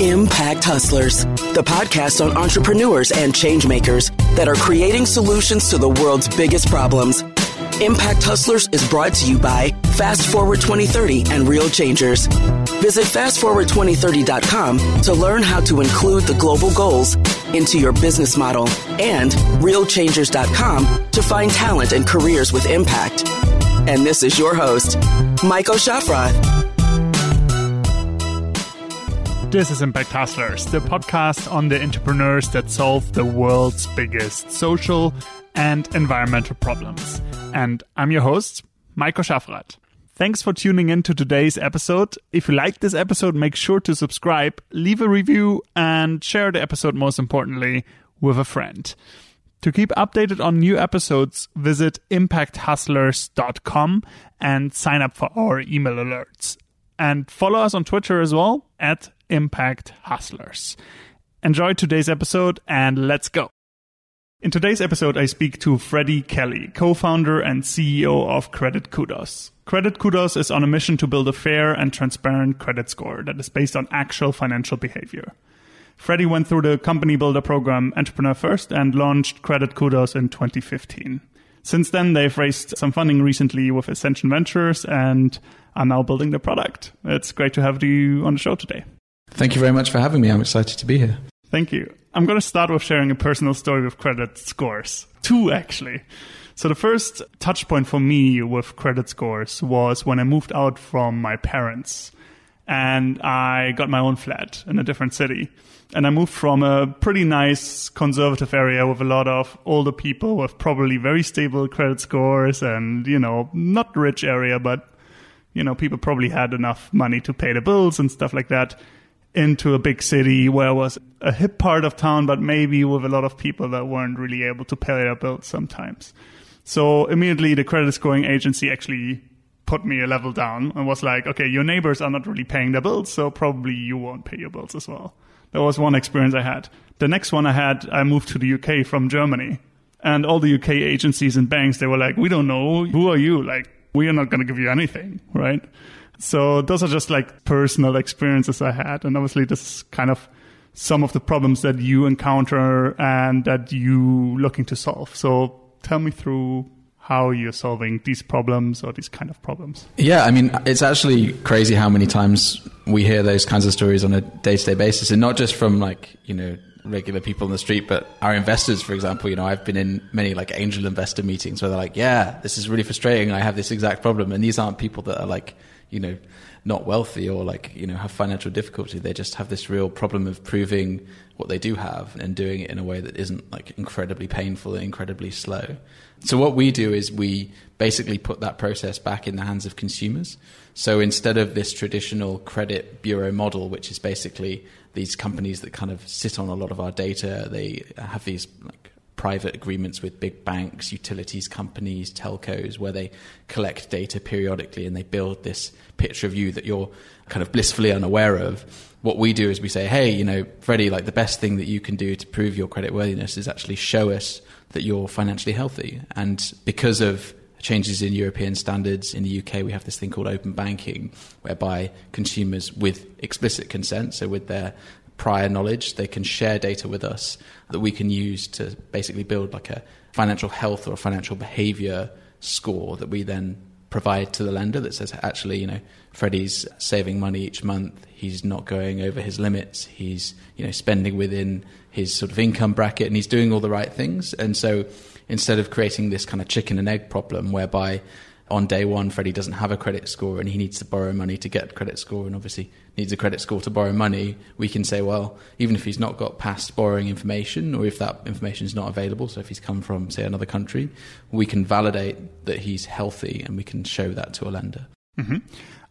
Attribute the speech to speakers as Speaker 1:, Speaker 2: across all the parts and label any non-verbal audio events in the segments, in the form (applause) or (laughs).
Speaker 1: Impact Hustlers, the podcast on entrepreneurs and changemakers that are creating solutions to the world's biggest problems. Impact Hustlers is brought to you by Fast Forward 2030 and Real Changers. Visit fastforward2030.com to learn how to include the global goals into your business model and realchangers.com to find talent and careers with impact. And this is your host, Michael Schaffrath.
Speaker 2: This is Impact Hustlers, the podcast on the entrepreneurs that solve the world's biggest social and environmental problems. And I'm your host, Michael Schaffrath. Thanks for tuning in to today's episode. If you like this episode, make sure to subscribe, leave a review, and share the episode, most importantly, with a friend. To keep updated on new episodes, visit impacthustlers.com and sign up for our email alerts. And follow us on Twitter as well at Impact Hustlers. Enjoy today's episode and let's go. In today's episode, I speak to Freddie Kelly, co-founder and CEO of Credit Kudos. Credit Kudos is on a mission to build a fair and transparent credit score that is based on actual financial behavior. Freddie went through the company builder program Entrepreneur First and launched Credit Kudos in 2015. Since then, they've raised some funding recently with Ascension Ventures and are now building the product. It's great to have you on the show today.
Speaker 3: Thank you very much for having me. I'm excited to be here.
Speaker 2: Thank you. I'm going to start with sharing a personal story with credit scores. Two, actually. So the first touch point for me with credit scores was when I moved out from my parents and I got my own flat in a different city. And I moved from a pretty nice conservative area with a lot of older people with probably very stable credit scores and, you know, not rich area, but, you know, people probably had enough money to pay the bills and stuff like that into a big city where it was a hip part of town, but maybe with a lot of people that weren't really able to pay their bills sometimes. So immediately the credit scoring agency actually put me a level down and was like, okay, your neighbors are not really paying their bills, so probably you won't pay your bills as well. That was one experience I had. The next one I had, I moved to the UK from Germany. And all the UK agencies and banks, they were like, we don't know. Who are you? Like, we are not going to give you anything, right? So those are just like personal experiences I had. And obviously this is kind of some of the problems that you encounter and that you looking to solve. So tell me through how you're solving these problems or these kind of problems.
Speaker 3: Yeah, I mean, it's actually crazy how many times we hear those kinds of stories on a day-to-day basis and not just from like, you know, regular people in the street, but our investors, for example, you know, I've been in many like angel investor meetings where they're like, yeah, this is really frustrating. I have this exact problem. And these aren't people that are like, you know, not wealthy or like, you know, have financial difficulty. They just have this real problem of proving what they do have and doing it in a way that isn't like incredibly painful and incredibly slow. So what we do is we basically put that process back in the hands of consumers. So instead of this traditional credit bureau model, which is basically these companies that kind of sit on a lot of our data, they have these like private agreements with big banks, utilities companies, telcos, where they collect data periodically and they build this picture of you that you're kind of blissfully unaware of. What we do is we say, hey, you know, Freddie, like the best thing that you can do to prove your credit worthiness is actually show us that you're financially healthy. And because of changes in European standards in the UK, we have this thing called open banking, whereby consumers with explicit consent, so with their prior knowledge. They can share data with us that we can use to basically build like a financial health or financial behavior score that we then provide to the lender that says actually you know Freddie's saving money each month he's not going over his limits he's you know spending within his sort of income bracket and he's doing all the right things and so instead of creating this kind of chicken and egg problem whereby on day one, Freddie doesn't have a credit score and he needs to borrow money to get a credit score and obviously needs a credit score to borrow money, we can say, well, even if he's not got past borrowing information or if that information is not available, so if he's come from, say, another country, we can validate that he's healthy and we can show that to a lender.
Speaker 2: Mm-hmm.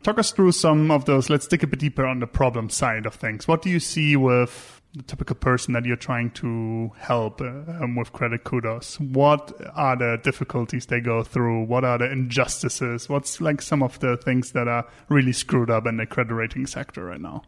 Speaker 2: Talk us through some of those. Let's dig a bit deeper on the problem side of things. What do you see with the typical person that you're trying to help uh, um, with credit kudos. What are the difficulties they go through? What are the injustices? What's like some of the things that are really screwed up in the credit rating sector right now?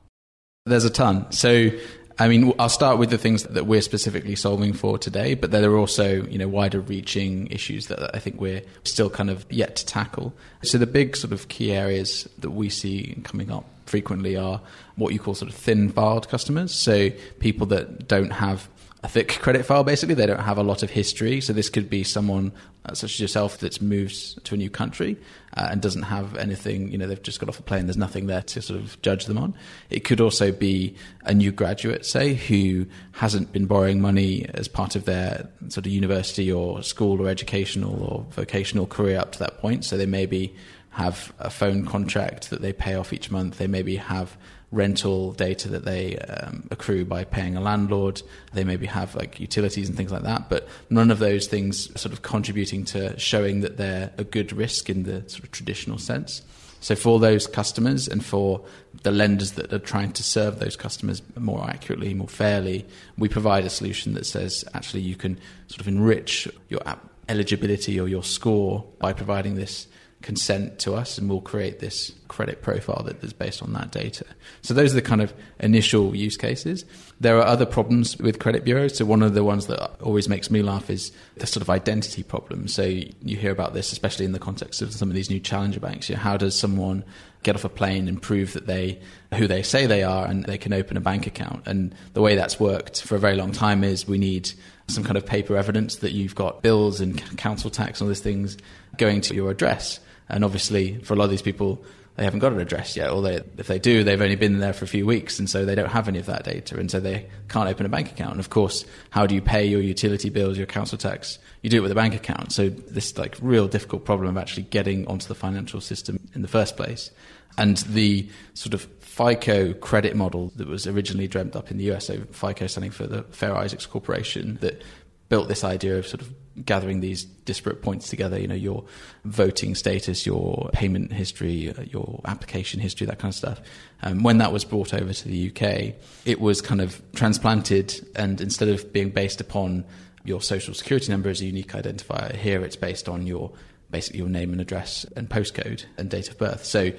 Speaker 3: There's a ton. So I mean, I'll start with the things that we're specifically solving for today, but there are also, you know, wider reaching issues that I think we're still kind of yet to tackle. So the big sort of key areas that we see coming up frequently are what you call sort of thin filed customers. So people that don't have a thick credit file basically. They don't have a lot of history. So this could be someone uh, such as yourself that's moved to a new country uh, and doesn't have anything you know they've just got off a plane there's nothing there to sort of judge them on. It could also be a new graduate say who hasn't been borrowing money as part of their sort of university or school or educational or vocational career up to that point. So they maybe have a phone contract that they pay off each month they maybe have rental data that they um, accrue by paying a landlord. They maybe have like utilities and things like that, but none of those things sort of contributing to showing that they're a good risk in the sort of traditional sense. So for those customers and for the lenders that are trying to serve those customers more accurately, more fairly, we provide a solution that says actually you can sort of enrich your eligibility or your score by providing this consent to us and we'll create this credit profile that is based on that data. So those are the kind of initial use cases. There are other problems with credit bureaus. So one of the ones that always makes me laugh is the sort of identity problem. So you hear about this, especially in the context of some of these new challenger banks. You know, how does someone get off a plane and prove that they who they say they are and they can open a bank account? And the way that's worked for a very long time is we need some kind of paper evidence that you've got bills and council tax and all these things going to your address. And obviously, for a lot of these people, they haven't got an address yet, or they, if they do, they've only been there for a few weeks, and so they don't have any of that data, and so they can't open a bank account. And of course, how do you pay your utility bills, your council tax? You do it with a bank account. So this like real difficult problem of actually getting onto the financial system in the first place, and the sort of FICO credit model that was originally dreamt up in the US, so FICO standing for the Fair Isaacs Corporation, that built this idea of sort of gathering these disparate points together, you know, your voting status, your payment history, your application history, that kind of stuff. Um, when that was brought over to the UK, it was kind of transplanted, and instead of being based upon your social security number as a unique identifier, here it's based on your basically your name and address and postcode and date of birth. So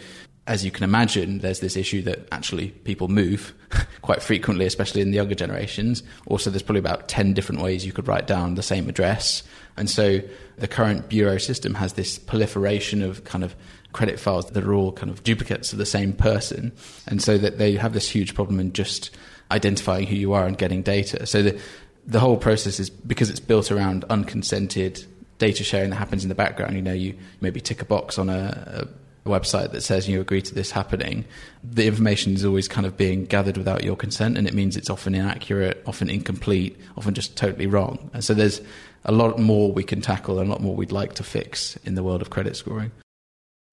Speaker 3: as you can imagine, there's this issue that actually people move (laughs) quite frequently, especially in the younger generations. Also, there's probably about 10 different ways you could write down the same address. And so the current bureau system has this proliferation of kind of credit files that are all kind of duplicates of the same person. And so that they have this huge problem in just identifying who you are and getting data. So the, the whole process is because it's built around unconsented data sharing that happens in the background. You know, you maybe tick a box on a, a website that says you agree to this happening, the information is always kind of being gathered without your consent, and it means it's often inaccurate, often incomplete, often just totally wrong. And so there's a lot more we can tackle and a lot more we'd like to fix in the world of credit scoring.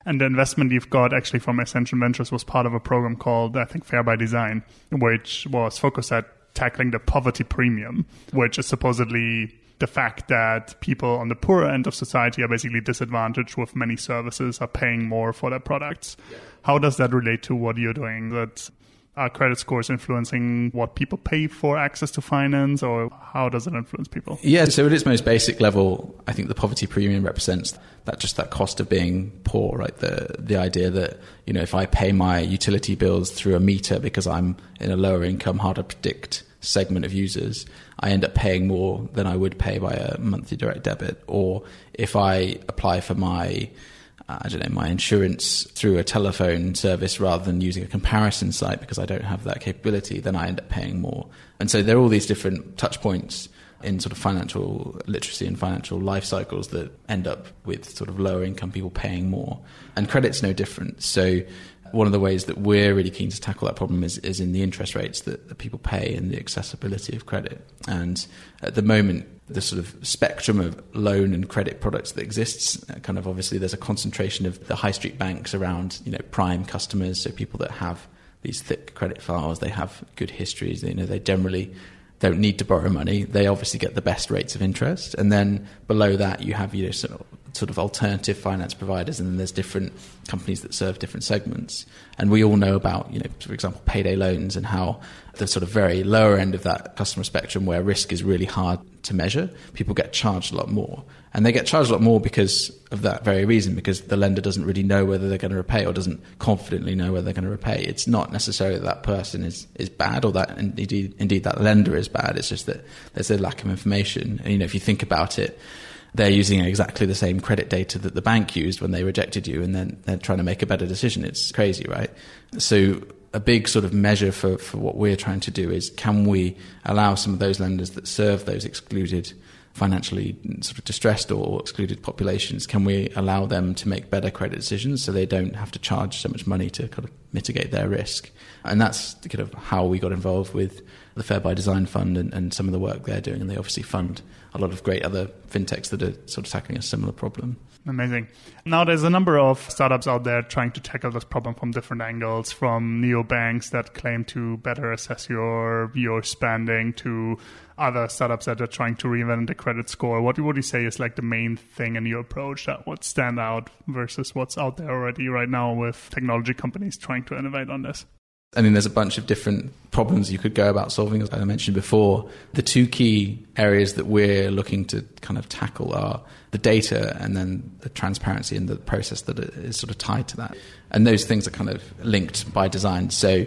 Speaker 2: And the investment you've got actually from Ascension Ventures was part of a program called, I think, Fair by Design, which was focused at tackling the poverty premium, which is supposedly the fact that people on the poorer end of society are basically disadvantaged with many services, are paying more for their products. Yeah. How does that relate to what you're doing? That are credit scores influencing what people pay for access to finance, or how does it influence people?
Speaker 3: Yeah, so at its most basic level, I think the poverty premium represents that just that cost of being poor, right? The the idea that you know if I pay my utility bills through a meter because I'm in a lower income, hard to predict segment of users, I end up paying more than I would pay by a monthly direct debit. Or if I apply for my uh, I don't know, my insurance through a telephone service rather than using a comparison site because I don't have that capability, then I end up paying more. And so there are all these different touch points in sort of financial literacy and financial life cycles that end up with sort of lower income people paying more. And credit's no different. So one of the ways that we're really keen to tackle that problem is, is in the interest rates that, that people pay and the accessibility of credit. And at the moment, the sort of spectrum of loan and credit products that exists, uh, kind of obviously there's a concentration of the high street banks around, you know, prime customers, so people that have these thick credit files, they have good histories, you know, they generally don't need to borrow money. They obviously get the best rates of interest. And then below that, you have, you know, sort of sort of alternative finance providers, and then there's different companies that serve different segments. And we all know about, you know, for example, payday loans and how the sort of very lower end of that customer spectrum, where risk is really hard to measure, people get charged a lot more. And they get charged a lot more because of that very reason, because the lender doesn't really know whether they're going to repay or doesn't confidently know whether they're going to repay. It's not necessarily that that person is, is bad or that indeed, indeed that lender is bad. It's just that there's a lack of information. And, you know, if you think about it, they're using exactly the same credit data that the bank used when they rejected you, and then they're trying to make a better decision. It's crazy, right? So a big sort of measure for, for what we're trying to do is can we allow some of those lenders that serve those excluded financially sort of distressed or excluded populations, can we allow them to make better credit decisions so they don't have to charge so much money to kind of mitigate their risk? And that's kind of how we got involved with the Fair by Design Fund and, and some of the work they're doing. And they obviously fund a lot of great other fintechs that are sort of tackling a similar problem.
Speaker 2: Amazing. Now, there's a number of startups out there trying to tackle this problem from different angles, from neobanks that claim to better assess your your spending to other startups that are trying to reinvent the credit score. What would you say is like the main thing in your approach that would stand out versus what's out there already right now with technology companies trying to innovate on this?
Speaker 3: I mean, there's a bunch of different problems you could go about solving, as I mentioned before. The two key areas that we're looking to kind of tackle are the data and then the transparency and the process that is sort of tied to that. And those things are kind of linked by design. So,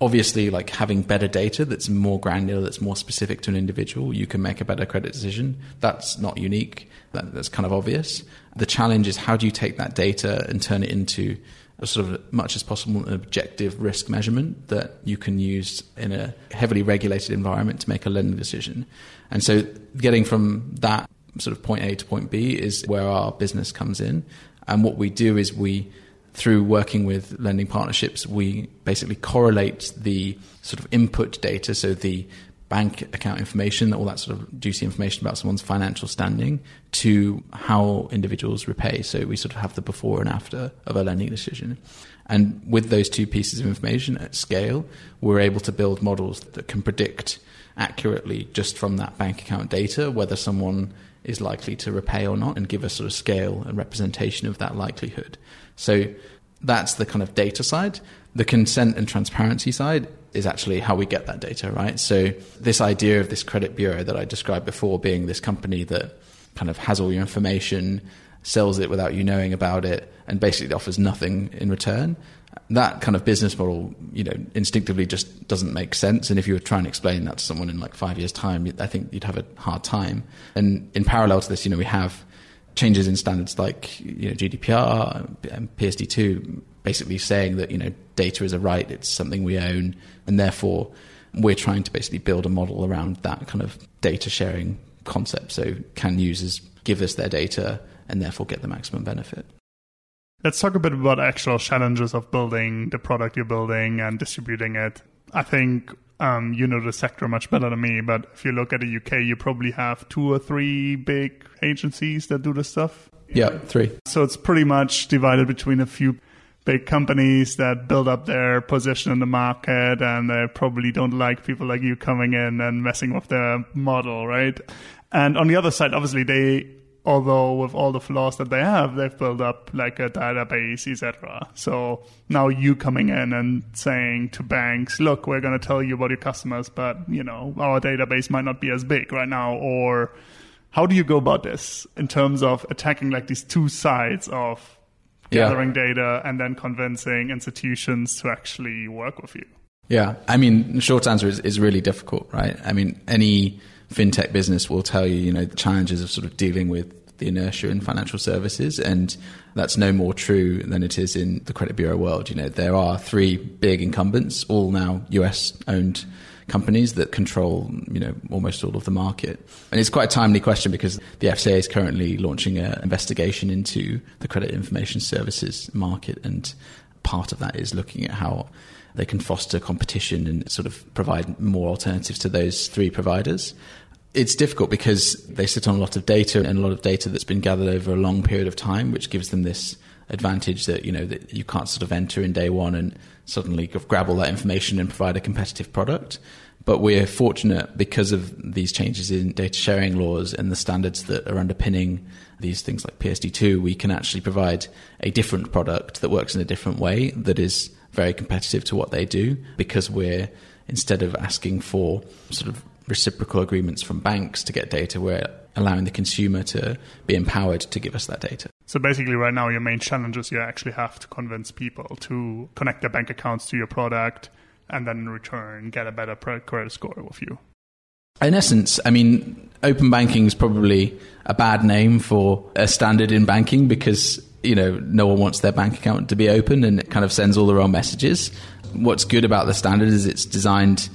Speaker 3: obviously, like having better data that's more granular, that's more specific to an individual, you can make a better credit decision. That's not unique, that, that's kind of obvious. The challenge is how do you take that data and turn it into a sort of much as possible an objective risk measurement that you can use in a heavily regulated environment to make a lending decision. And so getting from that sort of point A to point B is where our business comes in. And what we do is we through working with lending partnerships, we basically correlate the sort of input data, so the bank account information, all that sort of juicy information about someone's financial standing, to how individuals repay. So we sort of have the before and after of a lending decision. And with those two pieces of information at scale, we're able to build models that can predict accurately just from that bank account data whether someone is likely to repay or not and give a sort of scale and representation of that likelihood. So that's the kind of data side. The consent and transparency side is actually how we get that data, right? So this idea of this credit bureau that I described before being this company that kind of has all your information, sells it without you knowing about it, and basically offers nothing in return. That kind of business model, you know, instinctively just doesn't make sense. And if you were trying to explain that to someone in like five years' time, I think you'd have a hard time. And in parallel to this, you know, we have changes in standards like you know GDPR and PSD2 basically saying that you know data is a right, it's something we own, and therefore we're trying to basically build a model around that kind of data sharing concept. So can users give us their data and therefore get the maximum benefit?
Speaker 2: Let's talk a bit about actual challenges of building the product you're building and distributing it. I think um, you know the sector much better than me, but if you look at the UK, you probably have two or three big agencies that do this stuff.
Speaker 3: Yeah, three.
Speaker 2: So it's pretty much divided between a few big companies that build up their position in the market and they probably don't like people like you coming in and messing with their model, right? And on the other side, obviously they although with all the flaws that they have, they've built up like a database, etc. So now you coming in and saying to banks, look, we're going to tell you about your customers, but you know, our database might not be as big right now or how do you go about this in terms of attacking like these two sides of gathering yeah. data and then convincing institutions to actually work with you?
Speaker 3: Yeah, I mean, short answer is, is really difficult, right? I mean, any fintech business will tell you, you know, the challenges of sort of dealing with the inertia in financial services, and that's no more true than it is in the credit bureau world. You know, there are three big incumbents, all now US owned companies that control, you know, almost all of the market. And it's quite a timely question because the FCA is currently launching an investigation into the credit information services market, and part of that is looking at how they can foster competition and sort of provide more alternatives to those three providers. It's difficult because they sit on a lot of data and a lot of data that's been gathered over a long period of time, which gives them this advantage that you know that you can't sort of enter in day one and suddenly grab all that information and provide a competitive product. But we're fortunate because of these changes in data sharing laws and the standards that are underpinning these things like PSD2, we can actually provide a different product that works in a different way that is very competitive to what they do because we're instead of asking for sort of reciprocal agreements from banks to get data, we're allowing the consumer to be empowered to give us that data.
Speaker 2: So basically, right now, your main challenge is you actually have to convince people to connect their bank accounts to your product and then in return get a better credit score with you.
Speaker 3: In essence, I mean, open banking is probably a bad name for a standard in banking because you know no one wants their bank account to be open and it kind of sends all the wrong messages. What's good about the standard is it's designed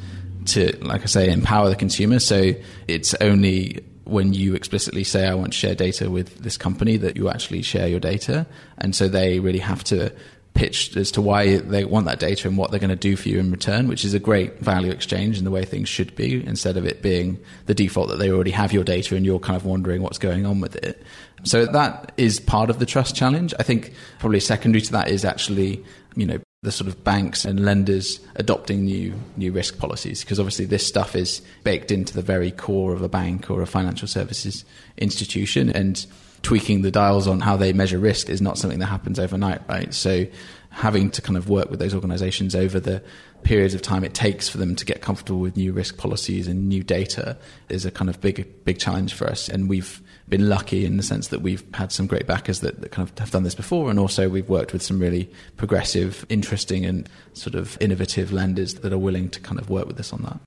Speaker 3: to, like I say, empower the consumer. So it's only when you explicitly say, I want to share data with this company, that you actually share your data. And so they really have to pitch as to why they want that data and what they're going to do for you in return, which is a great value exchange and the way things should be, instead of it being the default that they already have your data and you're kind of wondering what's going on with it. So that is part of the trust challenge. I think probably secondary to that is actually, you know, the sort of banks and lenders adopting new new risk policies because obviously this stuff is baked into the very core of a bank or a financial services institution and tweaking the dials on how they measure risk is not something that happens overnight right? So having to kind of work with those organizations over the periods of time it takes for them to get comfortable with new risk policies and new data is a kind of big big challenge for us. And we've been lucky in the sense that we've had some great backers that, that kind of have done this before, and also we've worked with some really progressive, interesting, and sort of innovative lenders that are willing to kind of work with us on that.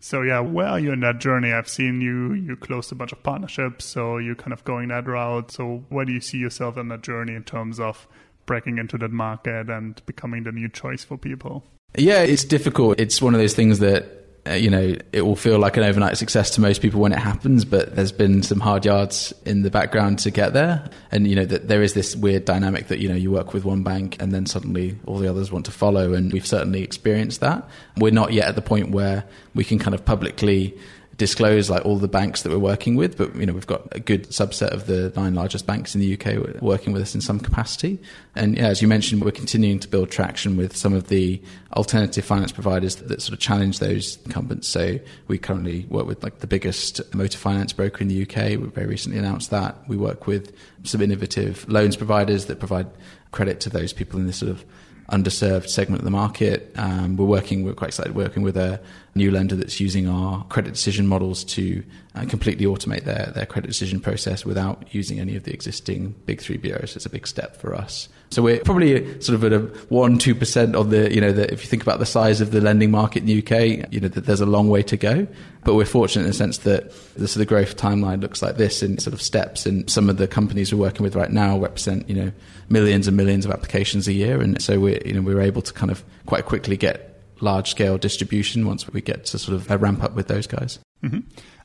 Speaker 2: So yeah, where are you in that journey? I've seen you you closed a bunch of partnerships, so you're kind of going that route. So where do you see yourself in that journey in terms of breaking into that market and becoming the new choice for people?
Speaker 3: Yeah, it's difficult. It's one of those things that Uh, you know, it will feel like an overnight success to most people when it happens, but there's been some hard yards in the background to get there. And, you know, that there is this weird dynamic that, you know, you work with one bank and then suddenly all the others want to follow. And we've certainly experienced that. We're not yet at the point where we can kind of publicly disclose like all the banks that we're working with, but you know we've got a good subset of the nine largest banks in the UK working with us in some capacity. And yeah, as you mentioned, we're continuing to build traction with some of the alternative finance providers that, that sort of challenge those incumbents. So we currently work with like the biggest motor finance broker in the UK. We very recently announced that we work with some innovative loans providers that provide credit to those people in this sort of underserved segment of the market. Um, we're working, we're quite excited working with a new lender that's using our credit decision models to uh, completely automate their, their credit decision process without using any of the existing big three bureaus. It's a big step for us. So we're probably sort of at a one, two percent of the, you know, if you think about the size of the lending market in the UK, you know, that there's a long way to go. But we're fortunate in the sense that the sort of growth timeline looks like this in sort of steps. And some of the companies we're working with right now represent, you know, millions and millions of applications a year. And so we're, you know, we're able to kind of quite quickly get large scale distribution once we get to sort of ramp up with those guys.
Speaker 2: Mm-hmm.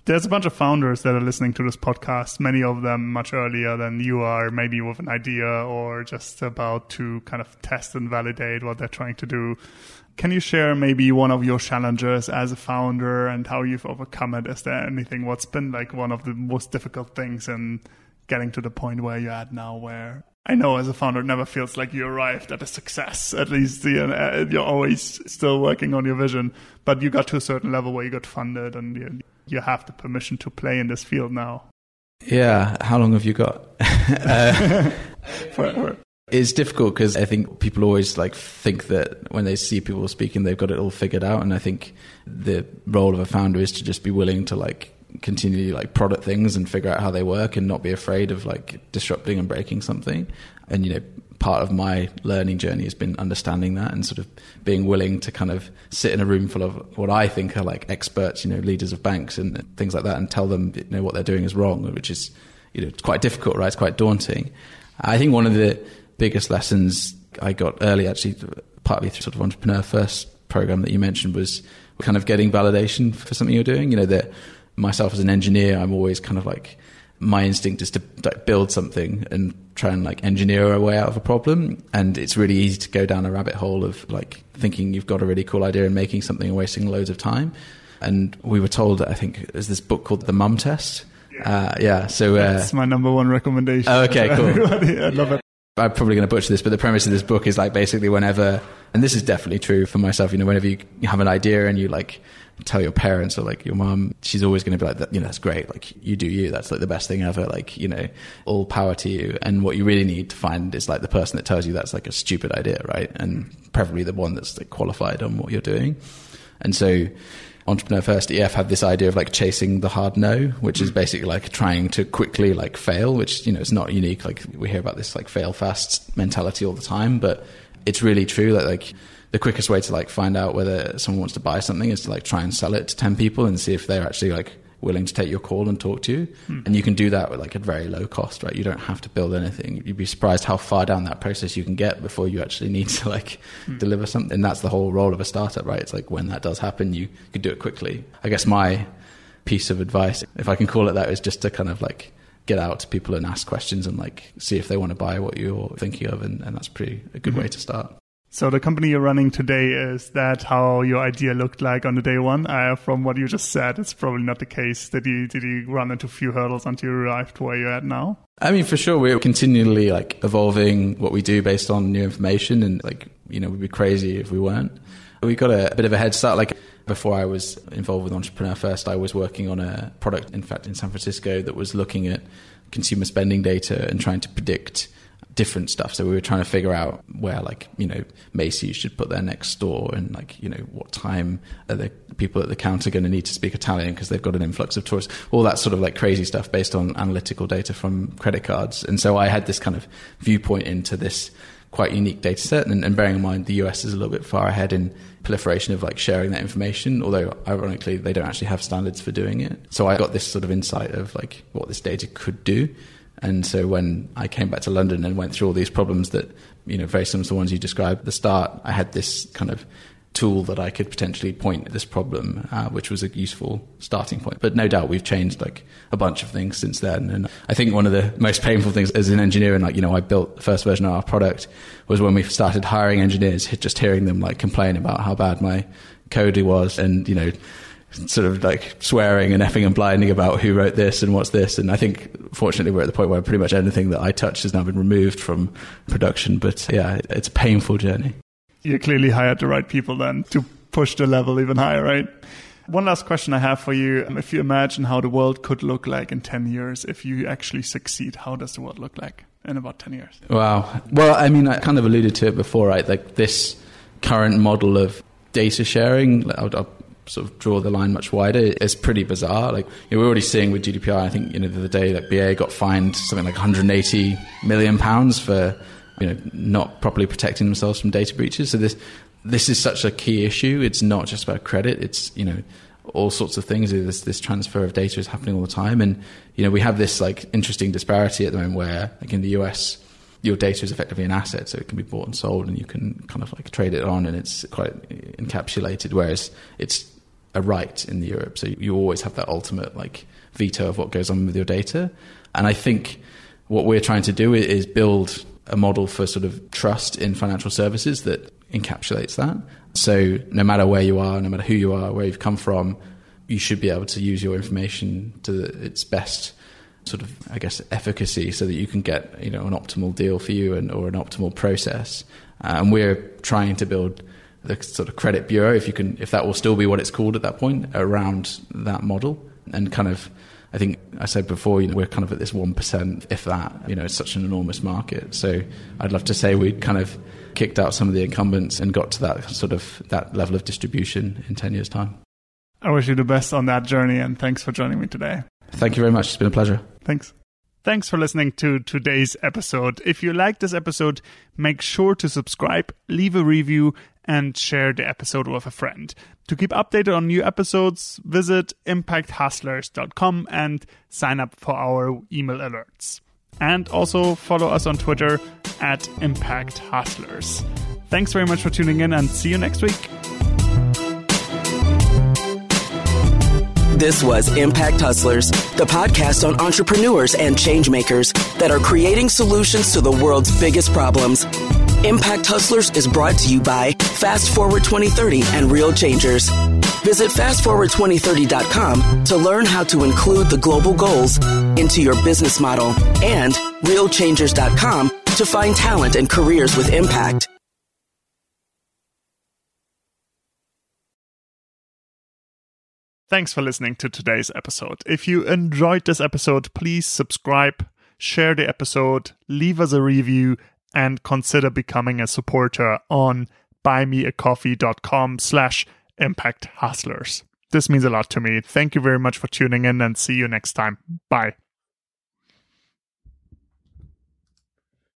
Speaker 2: There's a bunch of founders that are listening to this podcast, many of them much earlier than you are, maybe with an idea or just about to kind of test and validate what they're trying to do. Can you share maybe one of your challenges as a founder and how you've overcome it? Is there anything, what's been like one of the most difficult things in getting to the point where you're at now, where I know as a founder, it never feels like you arrived at a success. At least you know, you're always still working on your vision, but you got to a certain level where you got funded and you, you have the permission to play in this field now.
Speaker 3: Yeah. How long have you got? (laughs) uh, (laughs) Forever. It's difficult because I think people always like think that when they see people speaking, they've got it all figured out. And I think the role of a founder is to just be willing to like continually like product things and figure out how they work and not be afraid of like disrupting and breaking something. And you know, part of my learning journey has been understanding that and sort of being willing to kind of sit in a room full of what I think are like experts, you know, leaders of banks and things like that, and tell them you know what they're doing is wrong, which is you know quite difficult, right? It's quite daunting. I think one of the biggest lessons I got early, actually, partly through sort of entrepreneur first program that you mentioned, was kind of getting validation for something you're doing. You know that myself as an engineer, I'm always kind of like my instinct is to like, build something and try and like engineer a way out of a problem. And it's really easy to go down a rabbit hole of like thinking you've got a really cool idea and making something and wasting loads of time. And we were told that I think there's this book called The Mum Test. Uh, yeah, so
Speaker 2: uh, that's my number one recommendation.
Speaker 3: Oh, okay, cool. (laughs)
Speaker 2: I love it.
Speaker 3: I'm probably going to butcher this, but the premise of this book is like basically whenever, and this is definitely true for myself. You know, whenever you have an idea and you like tell your parents or like your mom, she's always going to be like, you know, that's great. Like you do you. That's like the best thing ever. Like, you know, all power to you. And what you really need to find is like the person that tells you that's like a stupid idea, right? And preferably the one that's like qualified on what you're doing. And so Entrepreneur First EF had this idea of like chasing the hard no, which is mm. basically like trying to quickly like fail, which, you know, it's not unique. Like we hear about this like fail fast mentality all the time, but it's really true that like the quickest way to like find out whether someone wants to buy something is to like try and sell it to 10 people and see if they're actually like willing to take your call and talk to you. Hmm. And you can do that with like a very low cost, right? You don't have to build anything. You'd be surprised how far down that process you can get before you actually need to (laughs) like hmm. deliver something. And that's the whole role of a startup, right? It's like when that does happen, you could do it quickly. I guess my piece of advice, if I can call it that, is just to kind of like get out to people and ask questions and like see if they want to buy what you're thinking of. And, and that's pretty a good mm-hmm. way to start.
Speaker 2: So the company you're running today is that how your idea looked like on the day one? Uh, from what you just said, it's probably not the case. Did you did you run into a few hurdles until you arrived where you're at now?
Speaker 3: I mean, for sure, we're continually like evolving what we do based on new information, and like you know, we'd be crazy if we weren't. We got a, a bit of a head start. Like before I was involved with Entrepreneur First, I was working on a product, in fact, in San Francisco that was looking at consumer spending data and trying to predict different stuff. So we were trying to figure out where, like, you know, Macy's should put their next store and, like, you know, what time are the people at the counter going to need to speak Italian because they've got an influx of tourists. All that sort of like crazy stuff based on analytical data from credit cards. And so I had this kind of viewpoint into this quite unique data set. And, and bearing in mind the US is a little bit far ahead in proliferation of like sharing that information, although ironically they don't actually have standards for doing it. So I got this sort of insight of like what this data could do. And so when I came back to London and went through all these problems that, you know, very similar to the ones you described at the start, I had this kind of tool that I could potentially point at this problem, uh, which was a useful starting point. But no doubt we've changed like a bunch of things since then. And I think one of the most painful things as an engineer, and like, you know, I built the first version of our product was when we started hiring engineers, just hearing them like complain about how bad my code was and, you know, sort of like swearing and effing and blinding about who wrote this and what's this. And I think, fortunately, we're at the point where pretty much anything that I touch has now been removed from production. But yeah, it's a painful journey.
Speaker 2: You clearly hired the right people then to push the level even higher, right? One last question I have for you. If you imagine how the world could look like in 10 years, if you actually succeed, how does the world look like in about 10 years?
Speaker 3: Wow. Well, I mean, I kind of alluded to it before, right? Like this current model of data sharing, I'll, I'll sort of draw the line much wider is pretty bizarre. Like you know, we're already seeing with GDPR. I think you know the other day that BA got fined something like 180 million pounds for you know not properly protecting themselves from data breaches. So this this is such a key issue. It's not just about credit. It's you know all sorts of things. This this transfer of data is happening all the time, and you know we have this like interesting disparity at the moment where like in the US your data is effectively an asset, so it can be bought and sold, and you can kind of like trade it on, and it's quite encapsulated. Whereas it's a right in Europe, so you always have that ultimate like veto of what goes on with your data. And I think what we're trying to do is build a model for sort of trust in financial services that encapsulates that. So no matter where you are, no matter who you are, where you've come from, you should be able to use your information to its best sort of, I guess, efficacy so that you can get, you know, an optimal deal for you and, or an optimal process. Uh, and we're trying to build the sort of credit bureau, if you can, if that will still be what it's called at that point, around that model. And kind of, I think I said before, you know, we're kind of at this 1%, if that, you know, it's such an enormous market. So I'd love to say we'd kind of kicked out some of the incumbents and got to that sort of, that level of distribution in 10 years' time.
Speaker 2: I wish you the best on that journey and thanks for joining me today.
Speaker 3: Thank you very much. It's been a pleasure.
Speaker 2: Thanks. Thanks for listening to today's episode. If you like this episode, make sure to subscribe, leave a review, and share the episode with a friend. To keep updated on new episodes, visit impacthustlers.com and sign up for our email alerts. And also follow us on Twitter at Impact Hustlers. Thanks very much for tuning in and see you next week.
Speaker 1: This was Impact Hustlers, the podcast on entrepreneurs and changemakers that are creating solutions to the world's biggest problems. Impact Hustlers is brought to you by Fast Forward 2030 and Real Changers. Visit fastforward2030.com to learn how to include the global goals into your business model and realchangers.com to find talent and careers with impact.
Speaker 2: Thanks for listening to today's episode. If you enjoyed this episode, please subscribe, share the episode, leave us a review, and consider becoming a supporter on buymeacoffee.com slash impact hustlers. This means a lot to me. Thank you very much for tuning in and see you next time. Bye.